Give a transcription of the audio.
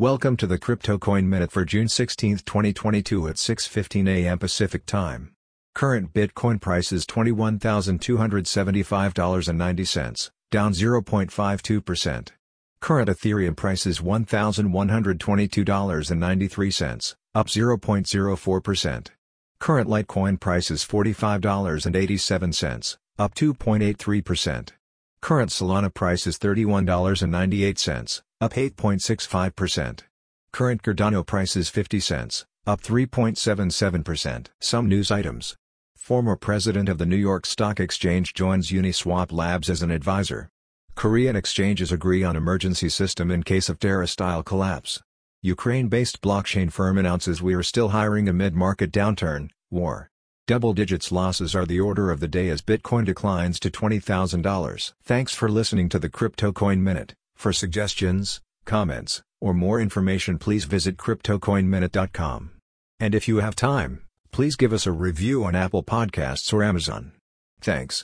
Welcome to the Crypto Coin Minute for June 16, 2022 at 6:15 a.m. Pacific Time. Current Bitcoin price is $21,275.90, down 0.52%. Current Ethereum price is $1,122.93, up 0.04%. Current Litecoin price is $45.87, up 2.83%. Current Solana price is $31.98, up 8.65%. Current Cardano price is 50 cents, up 3.77%. Some news items. Former president of the New York Stock Exchange joins Uniswap Labs as an advisor. Korean exchanges agree on emergency system in case of Terra-style collapse. Ukraine-based blockchain firm announces we are still hiring amid market downturn, war. Double digits losses are the order of the day as Bitcoin declines to $20,000. Thanks for listening to the Crypto Coin Minute. For suggestions, comments, or more information please visit CryptoCoinMinute.com. And if you have time, please give us a review on Apple Podcasts or Amazon. Thanks.